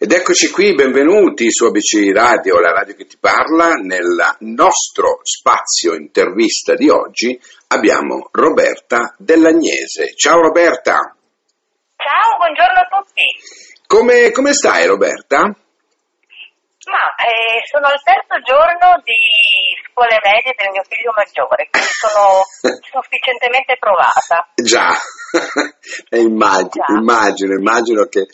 Ed eccoci qui, benvenuti su ABC Radio, la radio che ti parla. Nel nostro spazio intervista di oggi abbiamo Roberta Dell'Agnese. Ciao Roberta. Ciao, buongiorno a tutti. Come, come stai Roberta? Ma eh, sono al terzo giorno di scuole medie del mio figlio maggiore, quindi sono sufficientemente provata. Già, immagino, Già. immagino, immagino che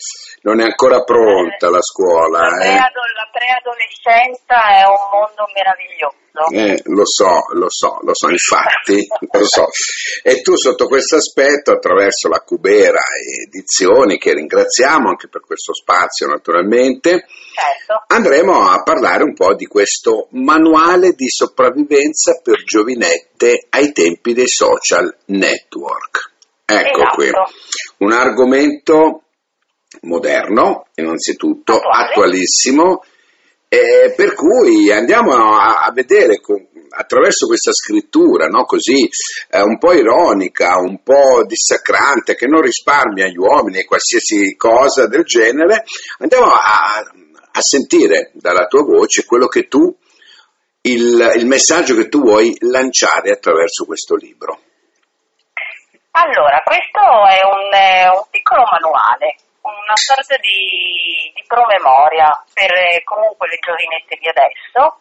non è ancora pronta la scuola. La, eh. preadolescenza è un mondo meraviglioso. Eh, lo so, lo so, lo so, infatti, lo so. E tu sotto questo aspetto, attraverso la Cubera Edizioni, che ringraziamo anche per questo spazio naturalmente, certo. andremo a parlare un po' di questo manuale di sopravvivenza per giovinette ai tempi dei social network. Ecco esatto. qui, un argomento moderno, innanzitutto, Attuale. attualissimo, eh, per cui andiamo a, a vedere con, attraverso questa scrittura, no, così eh, un po' ironica, un po' dissacrante, che non risparmia gli uomini e qualsiasi cosa del genere, andiamo a, a sentire dalla tua voce quello che tu, il, il messaggio che tu vuoi lanciare attraverso questo libro. Allora, questo è un, eh, un piccolo manuale una sorta di, di promemoria per eh, comunque le giovinette di adesso,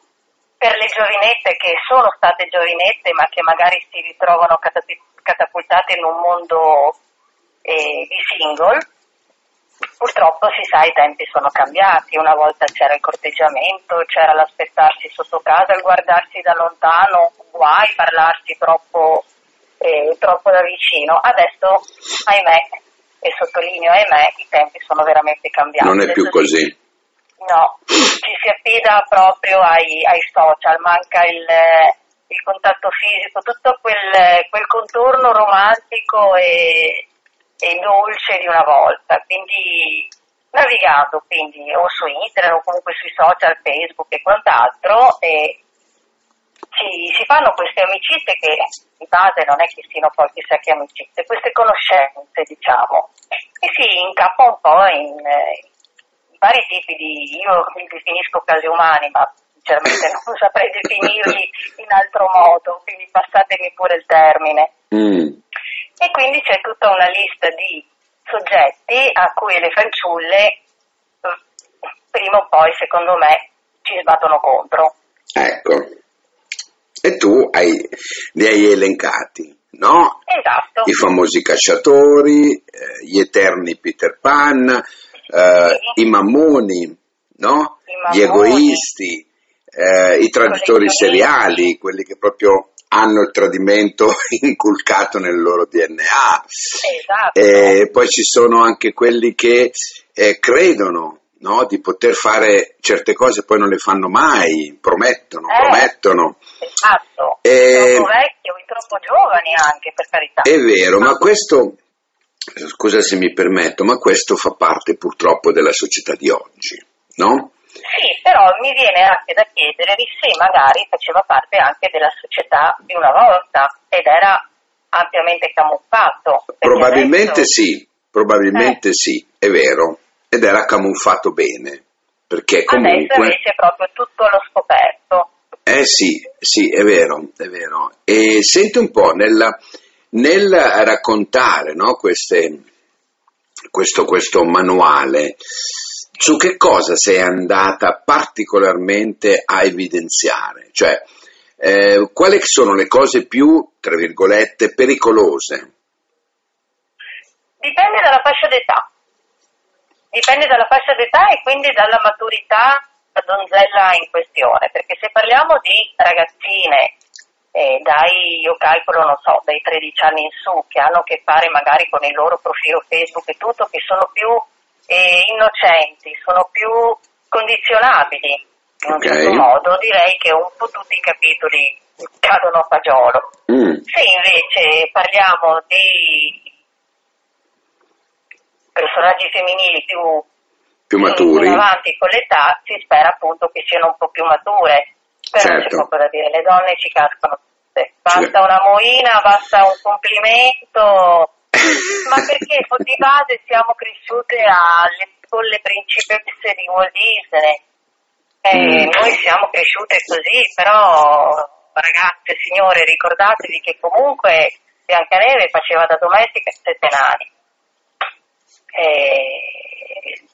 per le giovinette che sono state giovinette ma che magari si ritrovano catapultate in un mondo eh, di single. Purtroppo si sa i tempi sono cambiati, una volta c'era il corteggiamento, c'era l'aspettarsi sotto casa, il guardarsi da lontano, guai parlarsi troppo, eh, troppo da vicino. Adesso, ahimè, e sottolineo ahimè i tempi sono veramente cambiati. Non è più così. no, ci si affida proprio ai, ai social, manca il, il, contatto fisico, tutto quel, quel contorno romantico e, e, dolce di una volta. Quindi navigando quindi o su internet o comunque sui social, Facebook e quant'altro e si, si, fanno queste amicizie che di base non è che siano poi chissà che amicizie, queste conoscenze diciamo, e si incappa un po' in, eh, in vari tipi di, io li definisco casi umani, ma sinceramente non saprei definirli in altro modo, quindi passatemi pure il termine. Mm. E quindi c'è tutta una lista di soggetti a cui le fanciulle prima o poi, secondo me, ci sbattono contro. Ecco e tu hai, li hai elencati, no? Esatto. I famosi cacciatori, eh, gli eterni Peter Pan, eh, sì. i mammoni, no? I mammoni. Gli egoisti, eh, i traditori seriali, quelli che proprio hanno il tradimento inculcato nel loro DNA. Esatto. E poi ci sono anche quelli che eh, credono no? di poter fare certe cose e poi non le fanno mai, promettono, eh, promettono. Esatto, e... troppo vecchi o troppo giovani anche per carità. È vero, ma questo, scusa se mi permetto, ma questo fa parte purtroppo della società di oggi, no? Sì, però mi viene anche da chiedervi se magari faceva parte anche della società di una volta ed era ampiamente camuffato. Probabilmente adesso... sì, probabilmente eh. sì, è vero ed era camuffato bene. Perché comunque... Adesso invece è proprio tutto lo scoperto. Eh sì, sì, è vero, è vero. E senti un po', nella, nel raccontare no, queste, questo, questo manuale, su che cosa sei andata particolarmente a evidenziare? Cioè, eh, quali sono le cose più, tra virgolette, pericolose? Dipende dalla fascia d'età dipende dalla fascia d'età e quindi dalla maturità donzella in questione, perché se parliamo di ragazzine eh, dai, io calcolo, non so, dai 13 anni in su, che hanno a che fare magari con il loro profilo Facebook e tutto, che sono più eh, innocenti, sono più condizionabili in un okay. certo modo, direi che un po' tutti i capitoli cadono a fagiolo. Mm. Se invece parliamo di personaggi femminili più, più maturi. Più avanti con l'età, si spera appunto che siano un po' più mature. Però certo. c'è poco da dire, le donne ci cascano tutte. Basta una moina, basta un complimento. Ma perché di base siamo cresciute alle con le principesse di Walt Disney. Eh, mm. Noi siamo cresciute così, però ragazze, signore, ricordatevi che comunque Biancaneve faceva da domestica sette nani. Eh,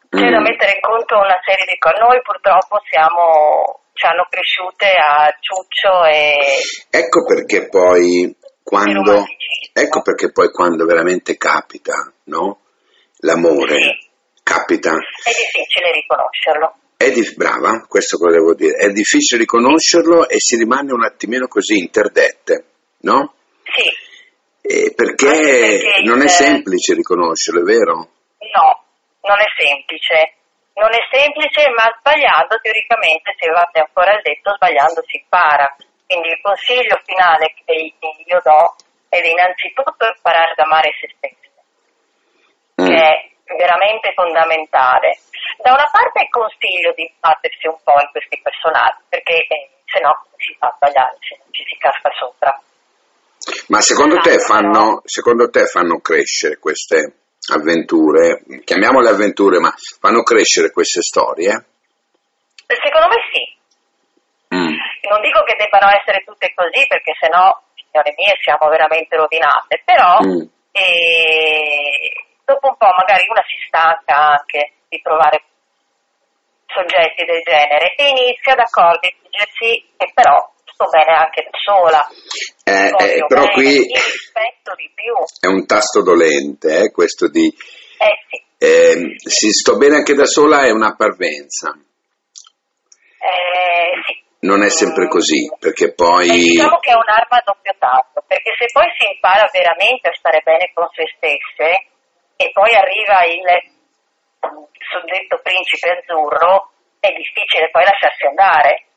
c'è mm. da mettere in conto una serie di cose. Noi purtroppo siamo, ci hanno cresciute a ciuccio e... Ecco perché poi quando, ecco perché poi quando veramente capita, no? L'amore sì. capita. È difficile riconoscerlo. È di, brava, questo volevo dire. È difficile riconoscerlo e si rimane un attimino così interdette, no? Sì. Eh, perché, perché, non è semplice riconoscerlo, è vero? No, non è semplice. Non è semplice, ma sbagliando teoricamente, se va ancora detto, sbagliando si impara. Quindi il consiglio finale che io do è innanzitutto imparare ad amare se stessi, mm. che è veramente fondamentale. Da una parte consiglio di battersi un po' in questi personaggi, perché eh, se no si fa sbagliare, se non ci si casca sopra. Ma secondo te, fanno, secondo te fanno crescere queste avventure, chiamiamole avventure, ma fanno crescere queste storie? Secondo me sì. Mm. Non dico che debbano essere tutte così, perché sennò, signore mie, siamo veramente rovinate, però mm. eh, dopo un po' magari una si stanca anche di trovare soggetti del genere e inizia ad accorgersi che però sto bene anche da sola. Eh, eh, però bene, qui è un tasto dolente, eh, questo di... Eh, sì. Eh, si sto bene anche da sola è una parvenza. Eh, sì. Non è sempre così, perché poi... Eh, diciamo che è un'arma a doppio tasto, perché se poi si impara veramente a stare bene con se stesse e poi arriva il suddetto principe azzurro, è difficile poi lasciarsi andare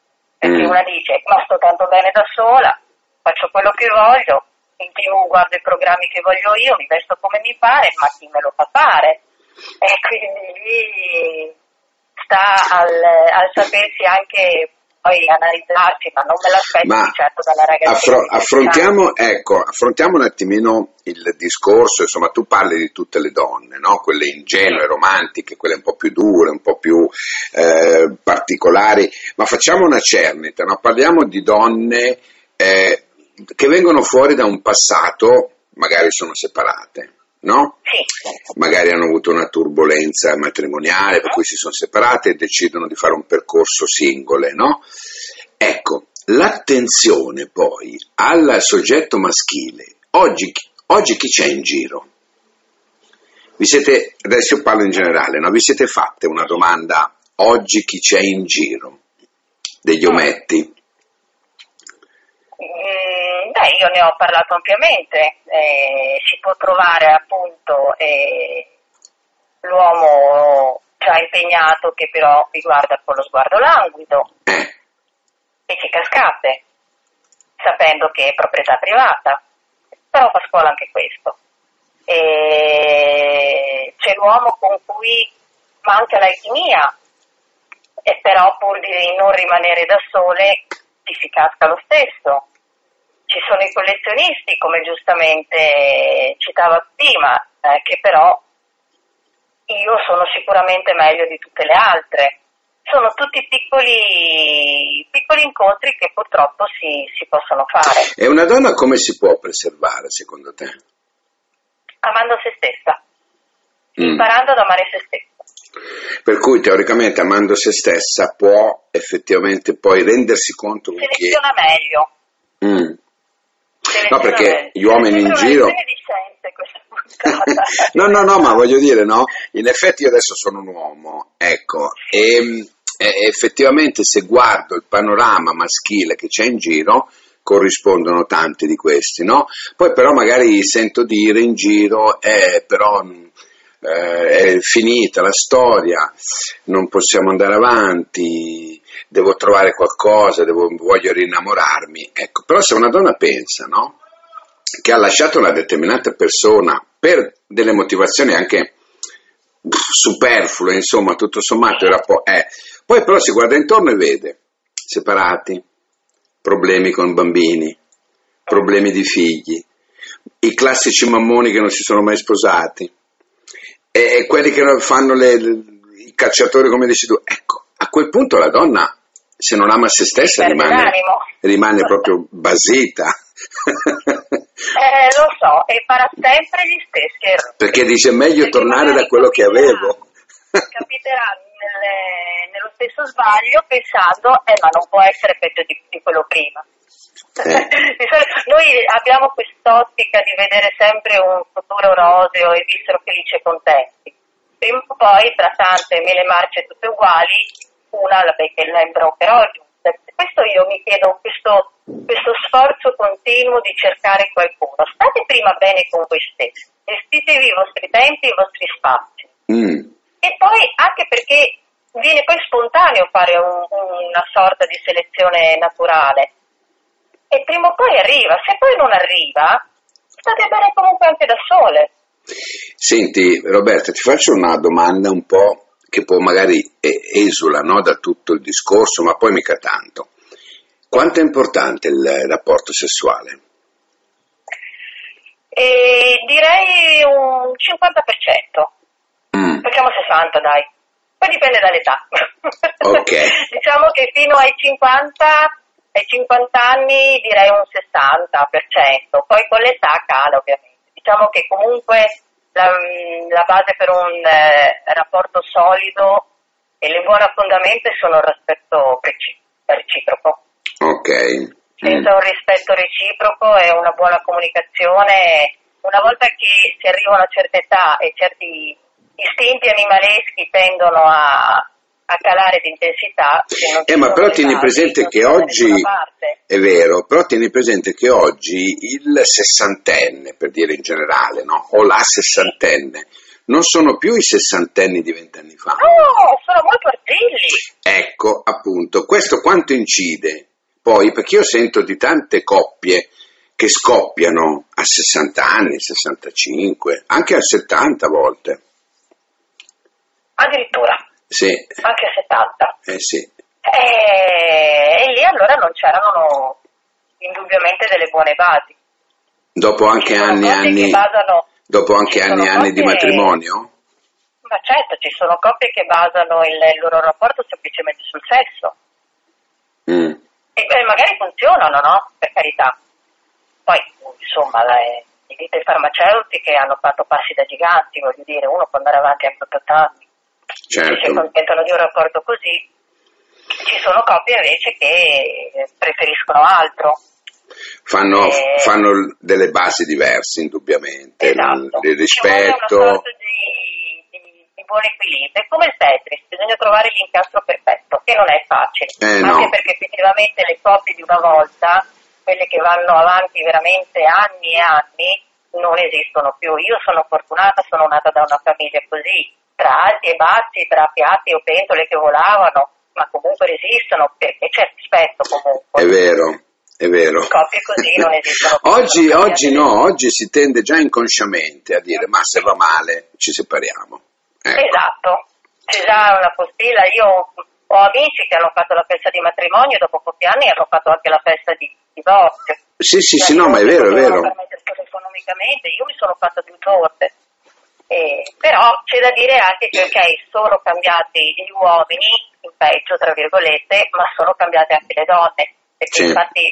perché mm. una dice ma sto tanto bene da sola, faccio quello che voglio, in tv guardo i programmi che voglio io, mi vesto come mi pare, ma chi me lo fa fare? E quindi lì sta al, al sapersi anche poi analizzarsi, ma non me l'aspetto ma certo dalla ragazzina. Affro- affrontiamo, ecco, affrontiamo un attimino il discorso, insomma tu parli di tutte le donne, no? quelle ingenue, romantiche, quelle un po' più dure, un po' più eh, particolari, ma facciamo una cernita, no? parliamo di donne eh, che vengono fuori da un passato, magari sono separate, no? Sì. Magari hanno avuto una turbolenza matrimoniale per cui si sono separate e decidono di fare un percorso singole, no? Ecco, l'attenzione poi al soggetto maschile, oggi, oggi chi c'è in giro? Vi siete, adesso io parlo in generale, no? Vi siete fatte una domanda, oggi chi c'è in giro? Degli ometti? Mm, beh, io ne ho parlato ampiamente, eh, si può trovare appunto eh, l'uomo già impegnato che però vi guarda con lo sguardo languido e ci cascate, sapendo che è proprietà privata, però fa scuola anche questo. E c'è l'uomo con cui manca l'alchimia, e però pur di non rimanere da sole ci si casca lo stesso ci sono i collezionisti, come giustamente citava prima, eh, che però io sono sicuramente meglio di tutte le altre. Sono tutti piccoli, piccoli incontri che purtroppo si, si possono fare. E una donna come si può preservare secondo te? Amando se stessa, mm. imparando ad amare se stessa. Per cui teoricamente amando se stessa può effettivamente poi rendersi conto che... Seleziona meglio. Mm. No, perché gli uomini in giro... no, no, no, ma voglio dire, no? In effetti io adesso sono un uomo, ecco, e, e effettivamente se guardo il panorama maschile che c'è in giro, corrispondono tanti di questi, no? Poi però magari sento dire in giro, eh, però eh, è finita la storia, non possiamo andare avanti, devo trovare qualcosa, devo, voglio rinnamorarmi. Ecco, però se una donna pensa, no? Che ha lasciato una determinata persona per delle motivazioni anche superflue, insomma, tutto sommato era po'. Eh. Poi però si guarda intorno e vede separati, problemi con bambini, problemi di figli, i classici mammoni che non si sono mai sposati, e quelli che fanno le, i cacciatori come dici tu, ecco, a quel punto la donna se non ama se stessa rimane, rimane proprio basita. eh, lo so, e farà sempre gli stessi errori. Perché dice meglio Perché tornare da quello che avevo. capiterà nelle, nello stesso sbaglio pensando, eh ma non può essere peggio di, di quello prima. Eh. Noi abbiamo quest'ottica di vedere sempre un futuro roseo e vissero felici e contenti. Prima o poi, tra tante mele marce tutte uguali, una la il membro però questo io mi chiedo, questo, questo, sforzo continuo di cercare qualcuno. State prima bene con voi stessi, gestitevi i vostri tempi, i vostri spazi. Mm. E poi anche perché viene poi spontaneo fare un, una sorta di selezione naturale e prima o poi arriva. Se poi non arriva, state bene comunque anche da sole. Senti Roberta, ti faccio una domanda un po' che può magari esula no, da tutto il discorso, ma poi mica tanto. Quanto è importante il rapporto sessuale? Eh, direi un 50%. Mm. Facciamo 60, dai. Poi dipende dall'età. Ok. diciamo che fino ai 50 ai 50 anni direi un 60%, poi con l'età cala ovviamente. Diciamo che comunque la, la base per un eh, rapporto solido e le buone fondamenta sono il rispetto reciproco. Ok. Senza mm. un rispetto reciproco e una buona comunicazione, una volta che si arriva a una certa età e certi istinti animaleschi tendono a, a calare di intensità. Eh, ma però tieni presente che oggi, è vero, però tieni presente che oggi il sessantenne, per dire in generale, no? o la sessantenne, non sono più i sessantenni di vent'anni fa. No, sono molto artigli. Ecco, appunto, questo quanto incide? Poi, perché io sento di tante coppie che scoppiano a 60 anni, 65, anche a 70 volte. Addirittura. Sì. Anche 70. Eh sì. E, e lì allora non c'erano indubbiamente delle buone basi. Dopo anche anni e anni, basano, dopo anche anni, anni di matrimonio? Ma certo, ci sono coppie che basano il, il loro rapporto semplicemente sul sesso. Mm. E, e, magari funzionano, no? Per carità. Poi, insomma, le, le ditte farmaceutiche hanno fatto passi da giganti, voglio dire, uno può andare avanti anche 80 anni certo. si accontentano di un rapporto così. Ci sono coppie invece che preferiscono altro. Fanno, e... fanno delle basi diverse, indubbiamente. Esatto. Il rispetto. Buon equilibrio. È come il Tetris, bisogna trovare l'incastro perfetto, che non è facile. Eh, anche no. perché effettivamente le coppie di una volta, quelle che vanno avanti veramente anni e anni, non esistono più. Io sono fortunata, sono nata da una famiglia così tra alti e bassi, tra piatti o pentole che volavano, ma comunque resistono perché c'è rispetto comunque. È vero. È vero. Coppie così non esistono. oggi, oggi no, oggi si tende già inconsciamente a dire ma se va male ci separiamo. Ecco. Esatto, c'è già una postilla, io ho amici che hanno fatto la festa di matrimonio e dopo pochi anni hanno fatto anche la festa di divorzio. Sì, sì, sì, no, ma è vero, è vero. Economicamente, io mi sono fatta due torte eh, però c'è da dire anche che ok, sono cambiati gli uomini, in peggio tra virgolette, ma sono cambiate anche le donne, perché sì. infatti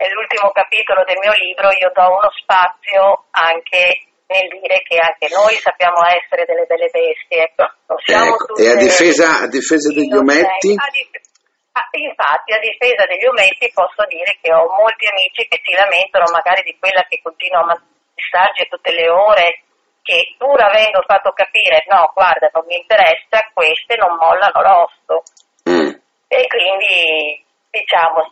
nell'ultimo capitolo del mio libro io do uno spazio anche nel dire che anche noi sappiamo essere delle belle bestie. Siamo ecco. E a difesa, a difesa degli ometti? A dif- infatti, a difesa degli ometti posso dire che ho molti amici che si lamentano magari di quella che continua a messaggi tutte le ore che pur avendo fatto capire no, guarda, non mi interessa, queste non mollano l'osso. Mm. E quindi, diciamo,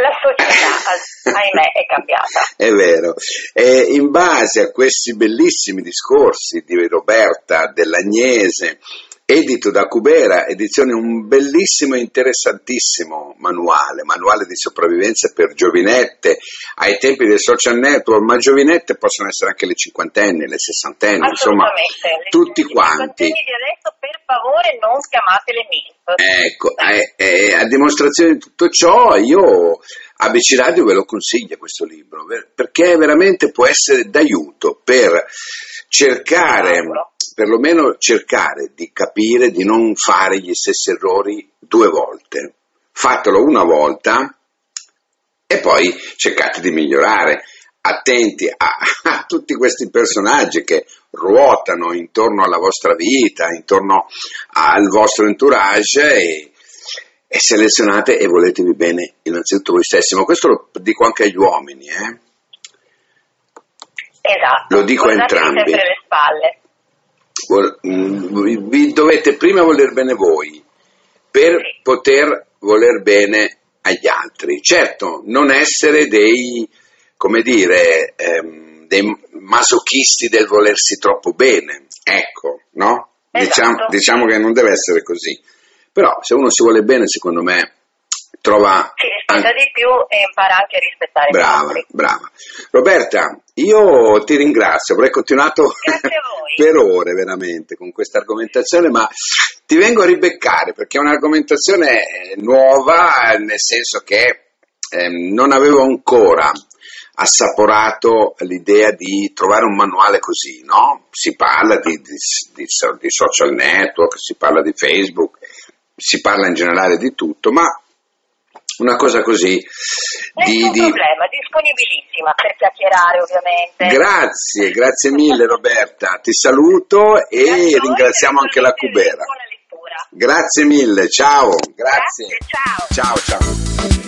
la società, ahimè, è cambiata. È vero. E in base a questi bellissimi discorsi di Roberta Dell'Agnese, edito da Cubera, edizione un bellissimo e interessantissimo manuale, manuale di sopravvivenza per giovinette, ai tempi del social network, ma giovinette possono essere anche le cinquantenni, le sessantenni, insomma, le, tutti le quanti. per favore, non chiamatele MILF. Ecco, eh, eh, a dimostrazione di tutto ciò, io ABC Radio ve lo consiglio questo libro, perché veramente può essere d'aiuto per cercare perlomeno cercare di capire di non fare gli stessi errori due volte. Fatelo una volta e poi cercate di migliorare. Attenti a, a tutti questi personaggi che ruotano intorno alla vostra vita, intorno al vostro entourage e, e selezionate e voletevi bene innanzitutto voi stessi. Ma questo lo dico anche agli uomini, eh? Esatto. Lo dico a entrambi. sempre le spalle. Mm, vi dovete prima voler bene voi per poter voler bene agli altri. Certo, non essere dei, come dire, ehm, dei masochisti del volersi troppo bene. Ecco, no? Esatto. Diciamo, diciamo che non deve essere così. Però se uno si vuole bene, secondo me, trova... Si rispetta anche- di più e impara anche a rispettare gli Brava, altri. brava. Roberta, io ti ringrazio, avrei continuato per ore veramente con questa argomentazione, ma ti vengo a ribeccare perché è un'argomentazione eh, nuova, eh, nel senso che ehm, non avevo ancora assaporato l'idea di trovare un manuale così, no? Si parla di, di- di di social network, si parla di Facebook, si parla in generale di tutto, ma una cosa così di, Nessun di- problema, disponibilissima per chiacchierare ovviamente. Grazie, grazie mille Roberta, ti saluto e Grazie ringraziamo anche la Cubera. Buona lettura. Grazie mille, ciao, grazie. Grazie, ciao. Ciao, ciao.